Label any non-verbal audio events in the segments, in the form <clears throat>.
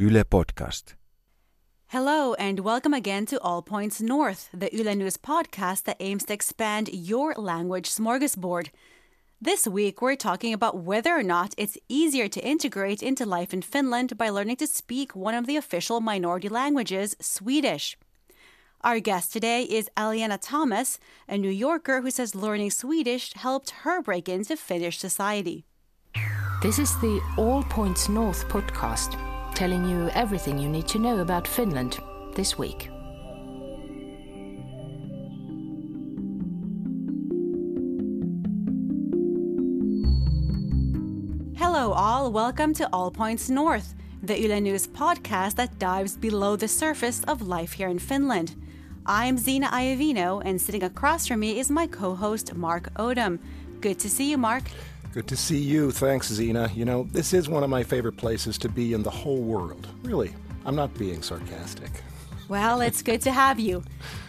Yle Podcast. Hello, and welcome again to All Points North, the Yle News podcast that aims to expand your language smorgasbord. This week, we're talking about whether or not it's easier to integrate into life in Finland by learning to speak one of the official minority languages, Swedish. Our guest today is Allyana Thomas, a New Yorker who says learning Swedish helped her break into Finnish society. This is the All Points North podcast, telling you everything you need to know about Finland this week. Hello, all. Welcome to All Points North, the Yle News podcast that dives below the surface of life here in Finland. I'm Zena Iovino, and sitting across from me is my co host, Mark Odom. Good to see you, Mark. Good to see you. Thanks, Zena. You know, this is one of my favorite places to be in the whole world. Really, I'm not being sarcastic. Well, it's good to have you.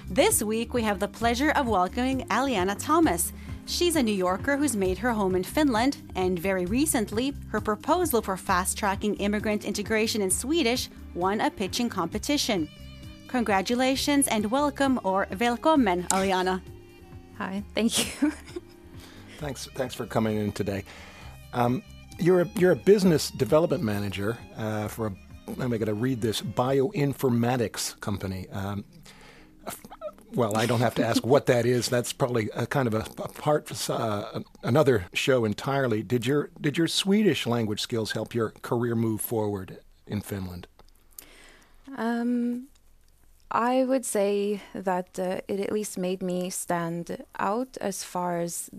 This week, we have the pleasure of welcoming Allyana Thomas. She's a New Yorker who's made her home in Finland, and very recently, her proposal for fast tracking immigrant integration in Swedish won a pitching competition. Congratulations and welcome, or välkommen, Allyana. Hi, thank you. <laughs> Thanks, thanks for coming in today. Um, you're a, you're a business development manager uh, for a. I'm going to read this bioinformatics company. Um, well, I don't have to ask what that is. That's probably a kind of a, a part, uh, another show entirely. Did your did your Swedish language skills help your career move forward in Finland? Um, I would say that uh, it at least made me stand out as far as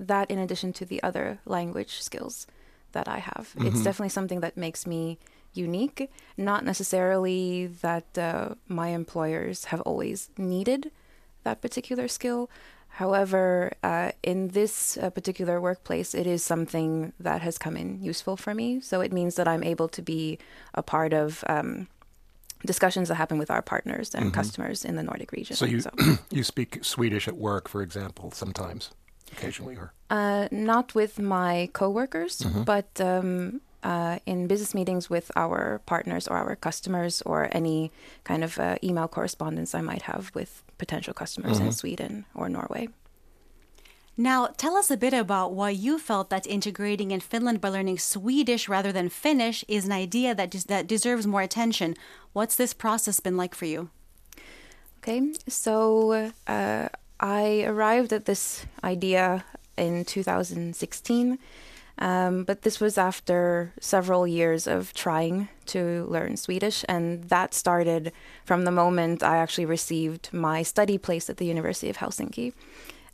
that, in addition to the other language skills that I have. Mm-hmm. It's definitely something that makes me unique. Not necessarily that uh, my employers have always needed that particular skill. However, uh, in this uh, particular workplace, it is something that has come in useful for me. So it means that I'm able to be a part of um, discussions that happen with our partners and customers in the Nordic region. So you <clears throat> you speak Swedish at work, for example, sometimes, occasionally, or Uh, not with my coworkers, but um, uh, in business meetings with our partners or our customers, or any kind of uh, email correspondence I might have with potential customers in Sweden or Norway. Now, tell us a bit about why you felt that integrating in Finland by learning Swedish rather than Finnish is an idea that, des- that deserves more attention. What's this process been like for you? Okay, so uh, I arrived at this idea in 2016, um, but this was after several years of trying to learn Swedish, and that started from the moment I actually received my study place at the University of Helsinki.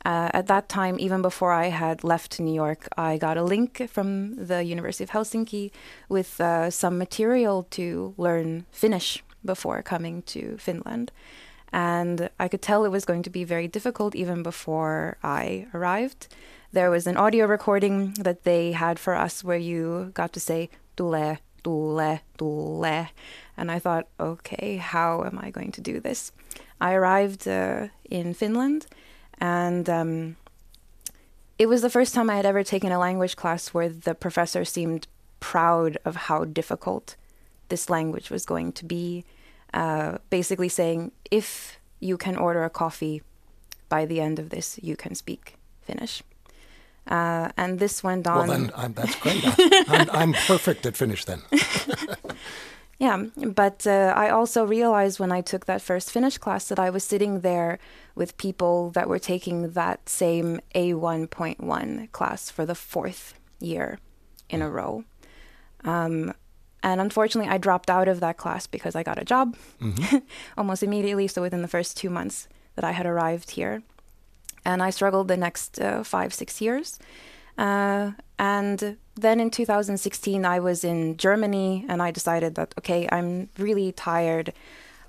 Uh, at that time, even before I had left New York, I got a link from the University of Helsinki with uh, some material to learn Finnish before coming to Finland. And I could tell it was going to be very difficult even before I arrived. There was an audio recording that they had for us where you got to say tule, tule, tule. And I thought, okay, how am I going to do this? I arrived uh, in Finland and um, it was the first time I had ever taken a language class where the professor seemed proud of how difficult this language was going to be. Uh, basically saying, if you can order a coffee by the end of this, you can speak Finnish. Uh, and this went on. well, then I'm, that's <laughs> great. I, I'm, I'm perfect at Finnish then. <laughs> Yeah, but uh, I also realized when I took that first Finnish class that I was sitting there with people that were taking that same A1.1 class for the fourth year in a row. Um, and unfortunately, I dropped out of that class because I got a job <laughs> almost immediately. So within the first two months that I had arrived here. And I struggled the next uh, five, six years. Uh, and then in 2016, I was in Germany and I decided that, okay, I'm really tired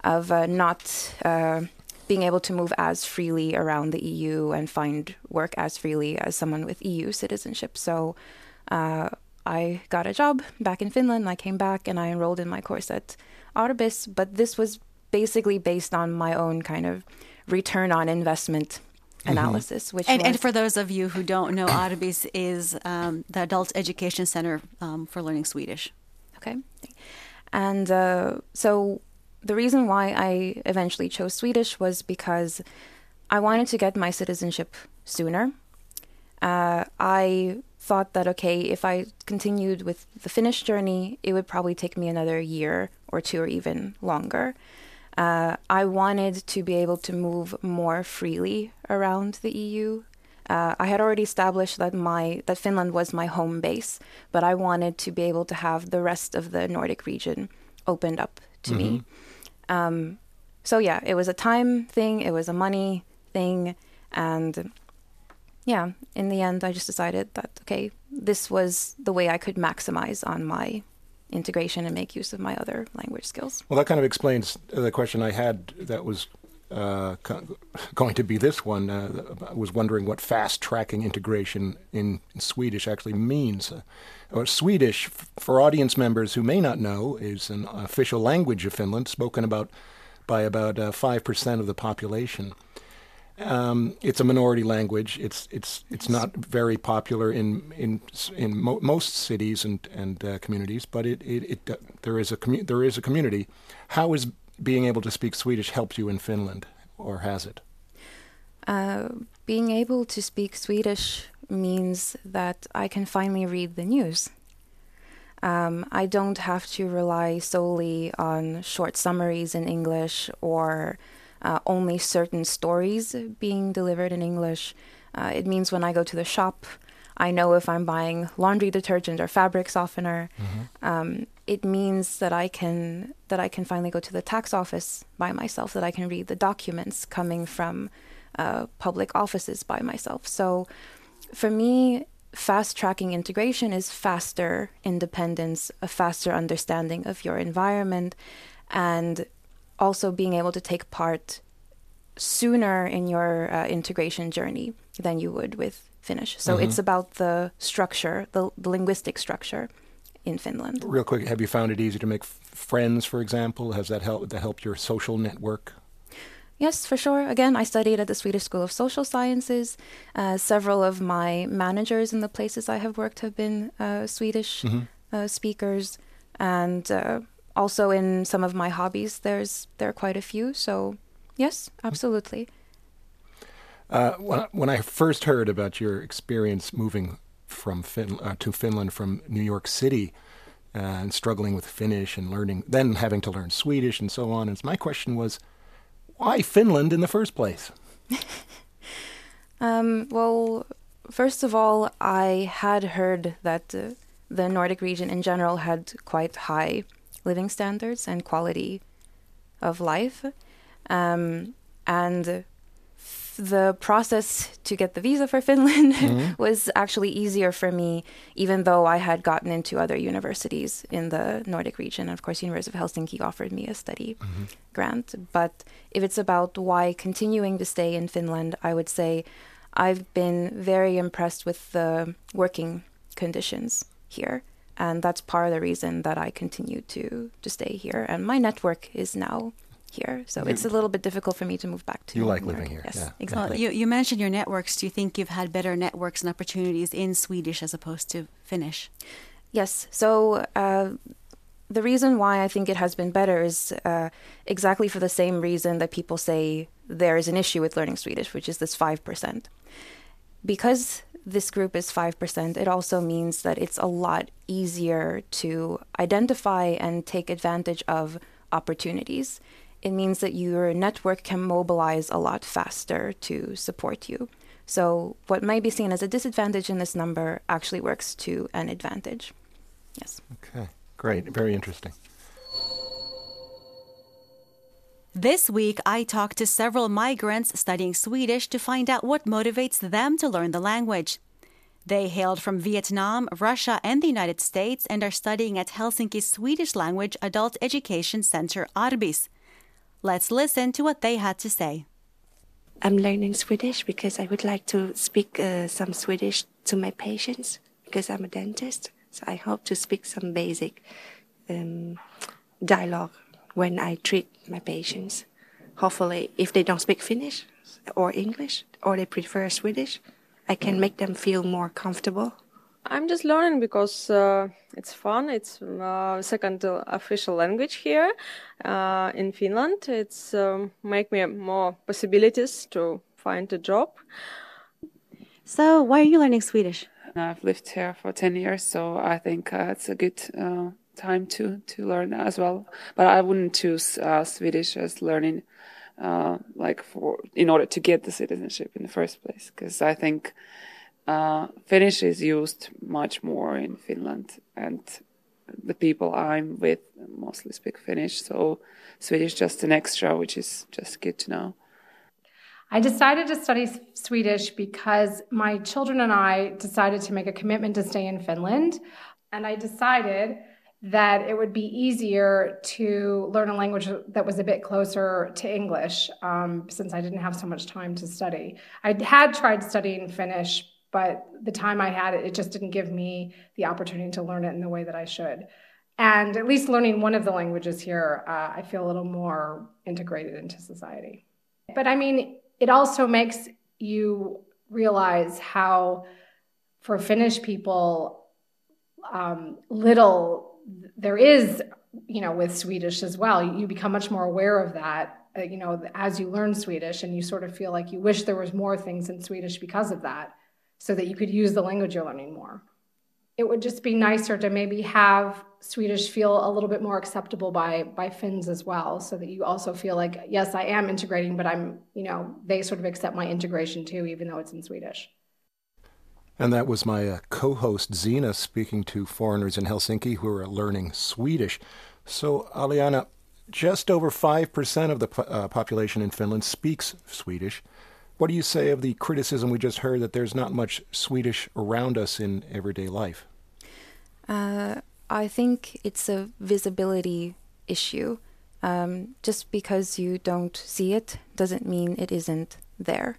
of uh, not uh, being able to move as freely around the EU and find work as freely as someone with EU citizenship. So uh, I got a job back in Finland. I came back and I enrolled in my course at Arbis, but this was basically based on my own kind of return on investment analysis, which And, was, and for those of you who don't know, Arbis is um, the Adult Education Center um, for Learning Swedish. Okay. And uh, so the reason why I eventually chose Swedish was because I wanted to get my citizenship sooner. Uh, I thought that, okay, if I continued with the Finnish journey, it would probably take me another year or two or even longer. Uh, I wanted to be able to move more freely around the EU. Uh, I had already established that my that Finland was my home base, but I wanted to be able to have the rest of the Nordic region opened up to mm-hmm. me. Um, so yeah, it was a time thing, it was a money thing, and yeah, in the end, I just decided that okay, this was the way I could maximize on my integration and make use of my other language skills. Well, that kind of explains the question I had that was uh, going to be this one. Uh, I was wondering what fast tracking integration in, Swedish actually means. Uh, or Swedish, for audience members who may not know, is an official language of Finland, spoken about by about uh, five percent of the population. Um, it's a minority language. It's it's it's not very popular in in in mo- most cities and and uh, communities, but it it, it uh, there is a commu- there is a community. How is being able to speak Swedish helped you in Finland, or has it? Uh, being able to speak Swedish means that I can finally read the news. Um, I don't have to rely solely on short summaries in English or uh, only certain stories being delivered in English. Uh, it means when I go to the shop, I know if I'm buying laundry detergent or fabric softener. Mm-hmm. Um, it means that I can that I can finally go to the tax office by myself. That I can read the documents coming from uh, public offices by myself. So, for me, fast tracking integration is faster independence, a faster understanding of your environment, and also being able to take part sooner in your uh, integration journey than you would with Finnish. So mm-hmm. it's about the structure, the, the, linguistic structure in Finland. Real quick, have you found it easy to make f- friends, for example? Has that helped that helped your social network? Yes, for sure. Again, I studied at the Swedish School of Social Sciences. Uh, several of my managers in the places I have worked have been uh, Swedish mm-hmm. uh, speakers, and uh, also in some of my hobbies, there's there are quite a few. So yes, absolutely. Uh, when, when I first heard about your experience moving from fin- uh, to Finland from New York City uh, and struggling with Finnish and learning, then having to learn Swedish and so on, and my question was, why Finland in the first place? <laughs> um, well, first of all, I had heard that uh, the Nordic region in general had quite high living standards and quality of life. Um, and the process to get the visa for Finland <laughs> mm-hmm. was actually easier for me, even though I had gotten into other universities in the Nordic region. Of course, University of Helsinki offered me a study mm-hmm. grant. But if it's about why continuing to stay in Finland, I would say I've been very impressed with the working conditions here and that's part of the reason that I continue to to stay here. And my network is now here, so you, it's a little bit difficult for me to move back to. You like living here, yes, yeah. exactly. Well, you you mentioned your networks. Do you think you've had better networks and opportunities in Swedish as opposed to Finnish? Yes. So. Uh, the reason why I think it has been better is uh, exactly for the same reason that people say there is an issue with learning Swedish, which is this 5%. Because this group is 5%, it also means that it's a lot easier to identify and take advantage of opportunities. It means that your network can mobilize a lot faster to support you. So, what might be seen as a disadvantage in this number actually works to an advantage. Yes. Okay, great. Very interesting. This week, I talked to several migrants studying Swedish to find out what motivates them to learn the language. They hailed from Vietnam, Russia, and the United States and are studying at Helsinki's Swedish Language Adult Education Center, Arbis. Let's listen to what they had to say. I'm learning Swedish because I would like to speak uh, some Swedish to my patients because I'm a dentist. So I hope to speak some basic um, dialogue when I treat my patients. Hopefully, if they don't speak Finnish or English or they prefer Swedish, I can make them feel more comfortable I'm just learning because uh, it's fun. It's uh, second official language here uh, in Finland. It's um, make me more possibilities to find a job. So, why are you learning Swedish? I've lived here for ten years, so I think uh, it's a good uh, time to to learn as well. But I wouldn't choose uh, Swedish as learning like for in order to get the citizenship in the first place, because I think uh, Finnish is used much more in Finland, and the people I'm with mostly speak Finnish. So Swedish just an extra, which is just good to know. I decided to study Swedish because my children and I decided to make a commitment to stay in Finland. And I decided that it would be easier to learn a language that was a bit closer to English um, since I didn't have so much time to study. I had tried studying Finnish but the time I had it, just didn't give me the opportunity to learn it in the way that I should. And at least learning one of the languages here, uh, I feel a little more integrated into society. But I mean, it also makes you realize how, for Finnish people, um, little there is, you know, with Swedish as well. You become much more aware of that, uh, you know, as you learn Swedish, and you sort of feel like you wish there was more things in Swedish because of that so that you could use the language you're learning more. It would just be nicer to maybe have Swedish feel a little bit more acceptable by by Finns as well, so that you also feel like yes, I am integrating, but I'm you know they sort of accept my integration too, even though it's in Swedish. And that was my uh, co-host Zena speaking to foreigners in Helsinki who are learning Swedish. So Allyana, just over five percent of the uh, population in Finland speaks Swedish. What do you say of the criticism we just heard that there's not much Swedish around us in everyday life? Uh, I think it's a visibility issue. Um, just because you don't see it doesn't mean it isn't there.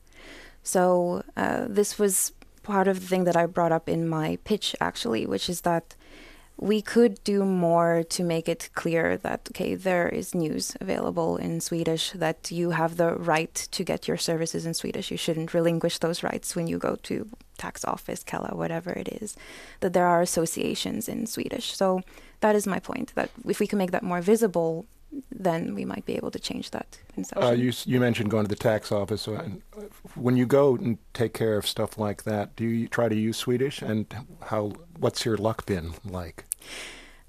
So, uh, this was part of the thing that I brought up in my pitch, actually, which is that we could do more to make it clear that okay there is news available in Swedish that you have the right to get your services in Swedish. You shouldn't relinquish those rights when you go to tax office Kela whatever it is that there are associations in Swedish. So that is my point that if we can make that more visible then we might be able to change that. Uh, you you mentioned going to the tax office. Uh, when you go and take care of stuff like that, do you try to use Swedish? And how? What's your luck been like?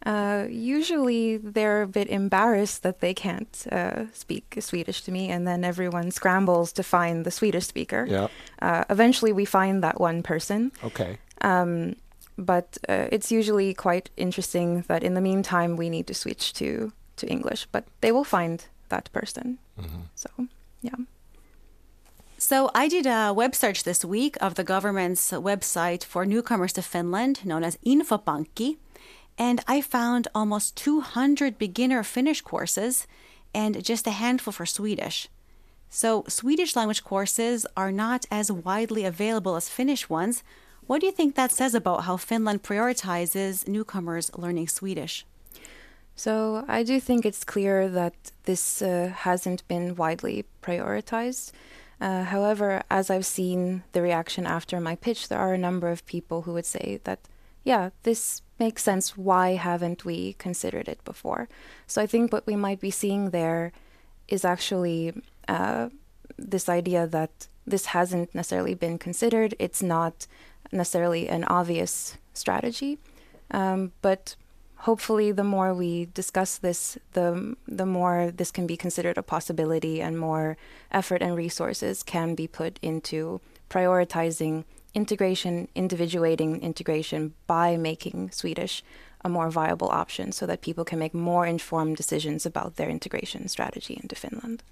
Uh, usually they're a bit embarrassed that they can't uh, speak Swedish to me, and then everyone scrambles to find the Swedish speaker. Yeah. Uh, eventually, we find that one person. Okay. Um, but uh, it's usually quite interesting that in the meantime we need to switch to to English, but they will find that person. Mm-hmm. So, yeah. So, I did a web search this week of the government's website for newcomers to Finland, known as Infopankki, and I found almost 200 beginner Finnish courses and just a handful for Swedish. So, Swedish language courses are not as widely available as Finnish ones. What do you think that says about how Finland prioritizes newcomers learning Swedish? So I do think it's clear that this uh, hasn't been widely prioritized. Uh, however, as I've seen the reaction after my pitch, there are a number of people who would say that, yeah, this makes sense. Why haven't we considered it before? So I think what we might be seeing there is actually uh, this idea that this hasn't necessarily been considered. It's not necessarily an obvious strategy, um, but hopefully the more we discuss this the the more this can be considered a possibility and more effort and resources can be put into prioritizing integration individuating integration by making swedish a more viable option so that people can make more informed decisions about their integration strategy into finland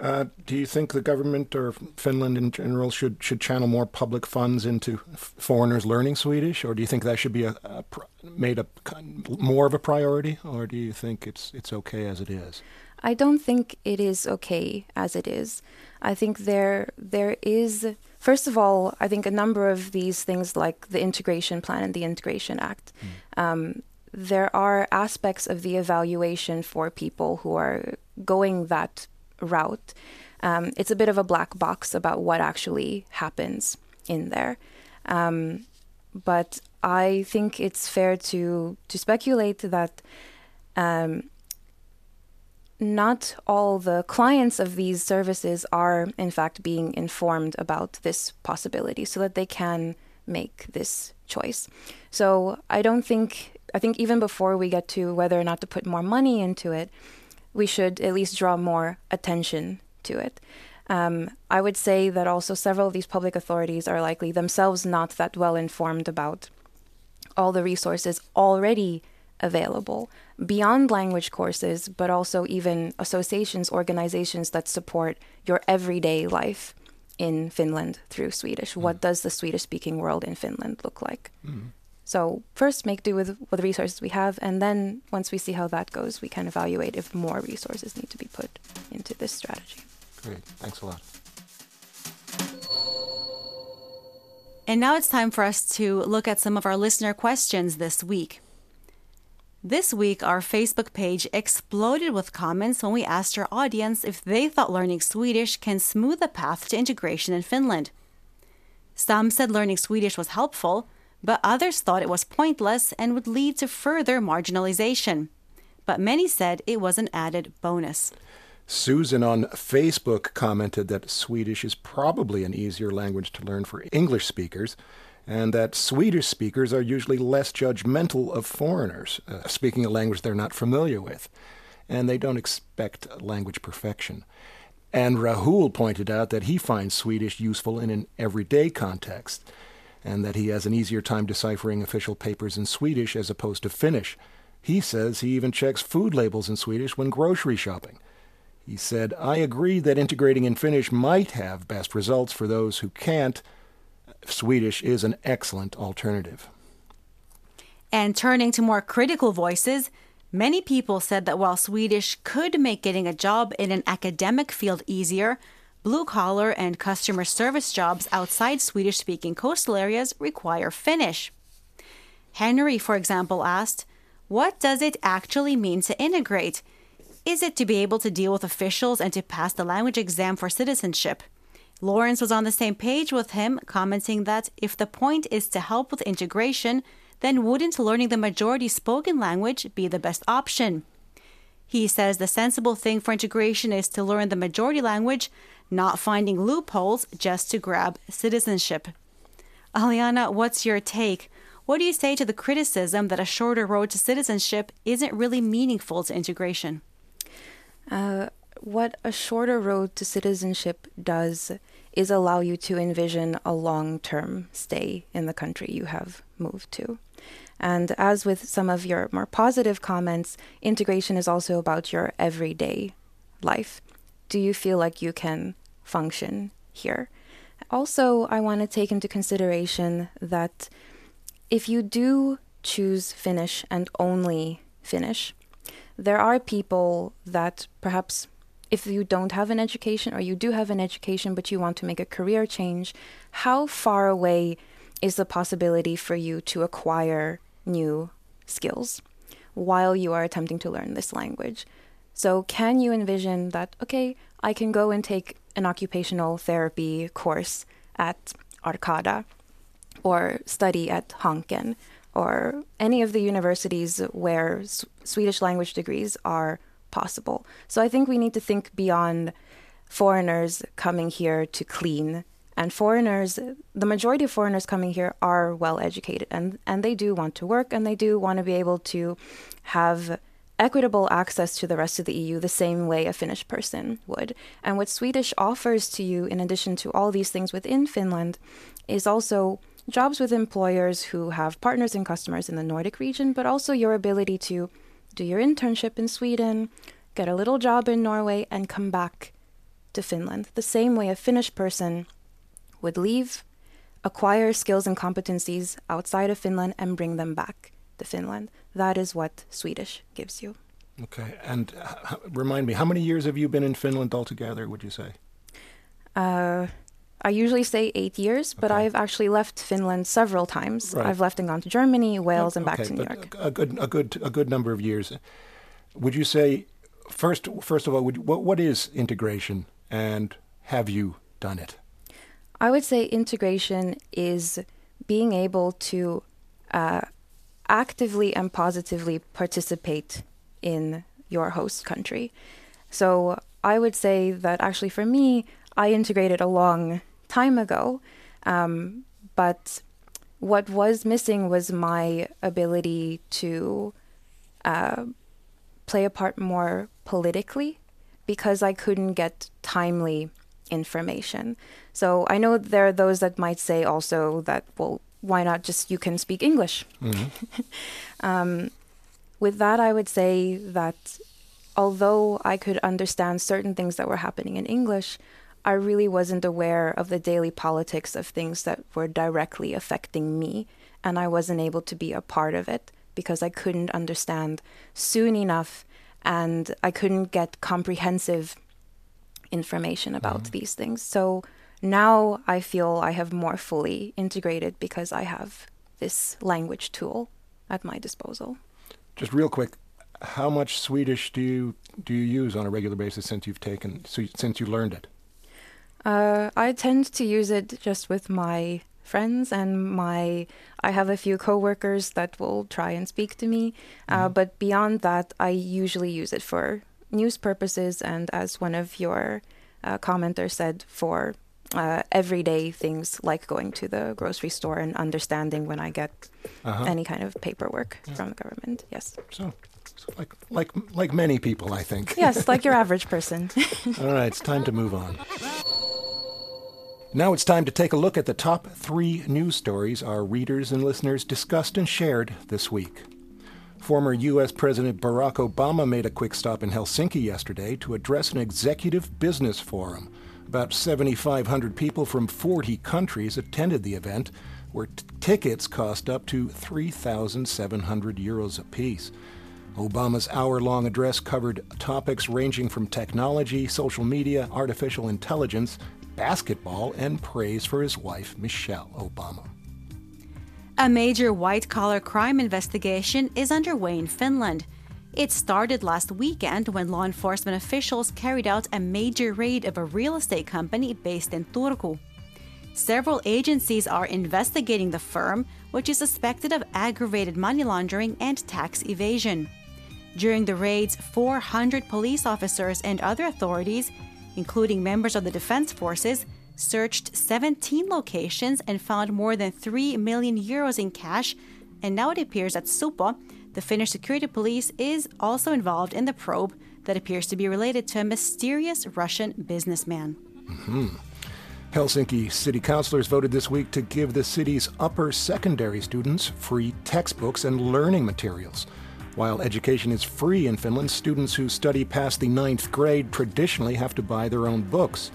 uh, do you think the government or Finland in general should should channel more public funds into foreigners learning Swedish, or do you think that should be a, a made a more of a priority, or do you think it's it's okay as it is? I don't think it is okay as it is. I think there there is first of all, I think a number of these things like the integration plan and the integration act. Mm. Um, there are aspects of the evaluation for people who are going that route, um, it's a bit of a black box about what actually happens in there. Um, but I think it's fair to to speculate that um, not all the clients of these services are in fact being informed about this possibility, so that they can make this choice. So I don't think I think even before we get to whether or not to put more money into it, we should at least draw more attention to it. Um, I would say that also several of these public authorities are likely themselves not that well informed about all the resources already available beyond language courses, but also even associations, organizations that support your everyday life in Finland through Swedish. Mm. What does the Swedish speaking world in Finland look like? Mm. So, first, make do with, with the resources we have, and then once we see how that goes, we can evaluate if more resources need to be put into this strategy. Great. Thanks a lot. And now it's time for us to look at some of our listener questions this week. This week, our Facebook page exploded with comments when we asked our audience if they thought learning Swedish can smooth the path to integration in Finland. Some said learning Swedish was helpful, but others thought it was pointless and would lead to further marginalization. But many said it was an added bonus. Susan on Facebook commented that Swedish is probably an easier language to learn for English speakers, and that Swedish speakers are usually less judgmental of foreigners uh, speaking a language they're not familiar with, and they don't expect language perfection. And Rahul pointed out that he finds Swedish useful in an everyday context, and that he has an easier time deciphering official papers in Swedish as opposed to Finnish. He says he even checks food labels in Swedish when grocery shopping. He said, I agree that integrating in Finnish might have best results for those who can't. Swedish is an excellent alternative. And turning to more critical voices, many people said that while Swedish could make getting a job in an academic field easier, blue collar and customer service jobs outside Swedish speaking coastal areas require Finnish. Henry, for example, asked, What does it actually mean to integrate? Is it to be able to deal with officials and to pass the language exam for citizenship? Lawrence was on the same page with him, commenting that if the point is to help with integration, then wouldn't learning the majority spoken language be the best option? He says the sensible thing for integration is to learn the majority language, not finding loopholes just to grab citizenship. Allyana, what's your take? What do you say to the criticism that a shorter road to citizenship isn't really meaningful to integration? Uh, what a shorter road to citizenship does is allow you to envision a long term stay in the country you have moved to. And as with some of your more positive comments, integration is also about your everyday life. Do you feel like you can function here? Also, I want to take into consideration that if you do choose Finnish and only Finnish, there are people that perhaps if you don't have an education or you do have an education but you want to make a career change, how far away is the possibility for you to acquire new skills while you are attempting to learn this language? So, can you envision that, okay, I can go and take an occupational therapy course at Arcada or study at Hanken or any of the universities where S- Swedish language degrees are possible. So I think we need to think beyond foreigners coming here to clean. And foreigners, the majority of foreigners coming here are well educated and, and they do want to work and they do want to be able to have equitable access to the rest of the EU the same way a Finnish person would. And what Swedish offers to you, in addition to all these things within Finland, is also jobs with employers who have partners and customers in the Nordic region, but also your ability to do your internship in Sweden, get a little job in Norway, and come back to Finland. The same way a Finnish person would leave, acquire skills and competencies outside of Finland, and bring them back to Finland. That is what Swedish gives you. Okay. And uh, remind me, how many years have you been in Finland altogether, would you say? Uh, I usually say eight years, but okay. I've actually left Finland several times. Right. I've left and gone to Germany, Wales, and back to New York. A good, a good, a good number of years. Would you say, first, first of all, would, what, what is integration, and have you done it? I would say integration is being able to uh, actively and positively participate in your host country. So I would say that actually for me, I integrated a long time ago, um, but what was missing was my ability to uh, play a part more politically because I couldn't get timely information. So I know there are those that might say also that, well, why not just you can speak English? Mm-hmm. <laughs> um, with that, I would say that although I could understand certain things that were happening in English, I really wasn't aware of the daily politics of things that were directly affecting me, and I wasn't able to be a part of it because I couldn't understand soon enough and I couldn't get comprehensive information about mm-hmm. these things. So now I feel I have more fully integrated because I have this language tool at my disposal. Just real quick, how much Swedish do you do you use on a regular basis since you've taken since you learned it? Uh, I tend to use it just with my friends and my I have a few coworkers that will try and speak to me, uh, mm-hmm. but beyond that, I usually use it for news purposes and as one of your uh, commenters said, for uh, everyday things like going to the grocery store and understanding when I get uh-huh. any kind of paperwork yeah. from the government. Yes. So, so, like like like many people, I think. Yes, like your <laughs> average person. <laughs> All right, it's time to move on. Now it's time to take a look at the top three news stories our readers and listeners discussed and shared this week. Former U.S. President Barack Obama made a quick stop in Helsinki yesterday to address an executive business forum. About 7,500 people from 40 countries attended the event, where t- tickets cost up to 3,700 euros apiece. Obama's hour long address covered topics ranging from technology, social media, artificial intelligence, basketball, and praise for his wife, Michelle Obama. A major white collar crime investigation is underway in Finland. It started last weekend when law enforcement officials carried out a major raid of a real estate company based in Turku. Several agencies are investigating the firm, which is suspected of aggravated money laundering and tax evasion. During the raids, 400 police officers and other authorities, including members of the defense forces, searched 17 locations and found more than 3 million euros in cash. And now it appears that Supo, the Finnish security police is also involved in the probe that appears to be related to a mysterious Russian businessman. Mm-hmm. Helsinki city councilors voted this week to give the city's upper secondary students free textbooks and learning materials. While education is free in Finland, students who study past the ninth grade traditionally have to buy their own books.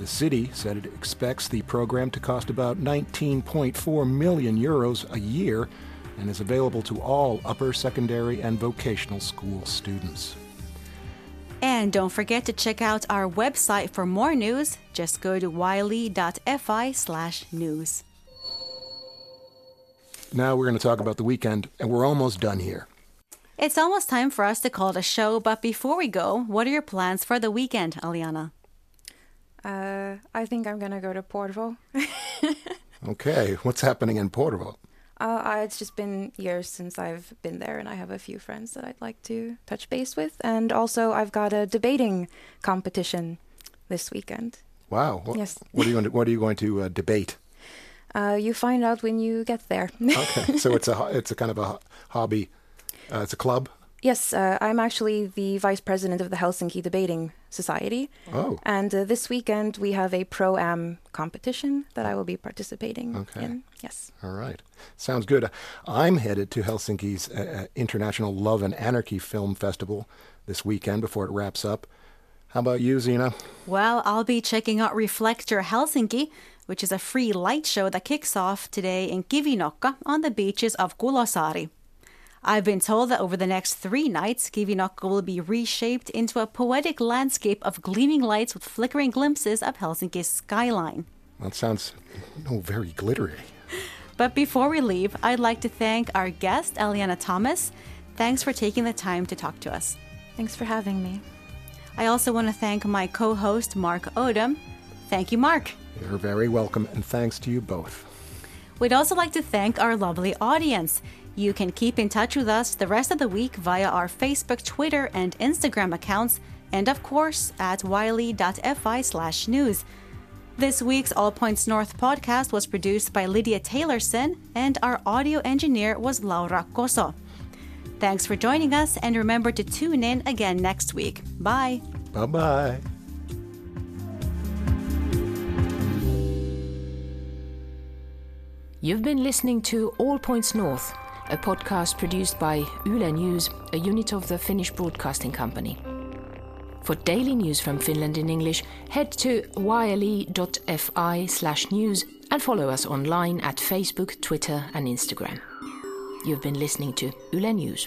The city said it expects the program to cost about 19.4 million euros a year and is available to all upper secondary and vocational school students. And don't forget to check out our website for more news. Just go to yle.fi slash news. Now we're going to talk about the weekend, and we're almost done here. It's almost time for us to call it a show, but before we go, what are your plans for the weekend, Allyana? Uh, I think I'm going to go to Porvoo. <laughs> okay, what's happening in Porvoo? Uh, it's just been years since I've been there, and I have a few friends that I'd like to touch base with. And also, I've got a debating competition this weekend. Wow! What, yes. What are you going to, What are you going to uh, debate? Uh, you find out when you get there. <laughs> okay, so it's a it's a kind of a hobby. Uh, it's a club. Yes, uh, I'm actually the vice president of the Helsinki Debating Society. Oh. And uh, this weekend we have a pro am competition that I will be participating okay. in. Yes. All right. Sounds good. I'm headed to Helsinki's uh, uh, International Love and Anarchy Film Festival this weekend before it wraps up. How about you, Zena? Well, I'll be checking out Reflector Helsinki, which is a free light show that kicks off today in Kivinokka on the beaches of Kulosaari. I've been told that over the next three nights, Kivinokka will be reshaped into a poetic landscape of gleaming lights with flickering glimpses of Helsinki's skyline. That sounds oh, very glittery. But before we leave, I'd like to thank our guest, Allyana Thomas. Thanks for taking the time to talk to us. Thanks for having me. I also want to thank my co host, Mark Odom. Thank you, Mark. You're very welcome, and thanks to you both. We'd also like to thank our lovely audience. You can keep in touch with us the rest of the week via our Facebook, Twitter, and Instagram accounts, and of course at yle.fi slash news. This week's All Points North podcast was produced by Lydia Taylorson, and our audio engineer was Laura Koso. Thanks for joining us, and remember to tune in again next week. Bye. Bye bye. You've been listening to All Points North, a podcast produced by Yle News, a unit of the Finnish Broadcasting Company. For daily news from Finland in English, head to yle.fi slash news and follow us online at Facebook, Twitter, and Instagram. You've been listening to Yle News.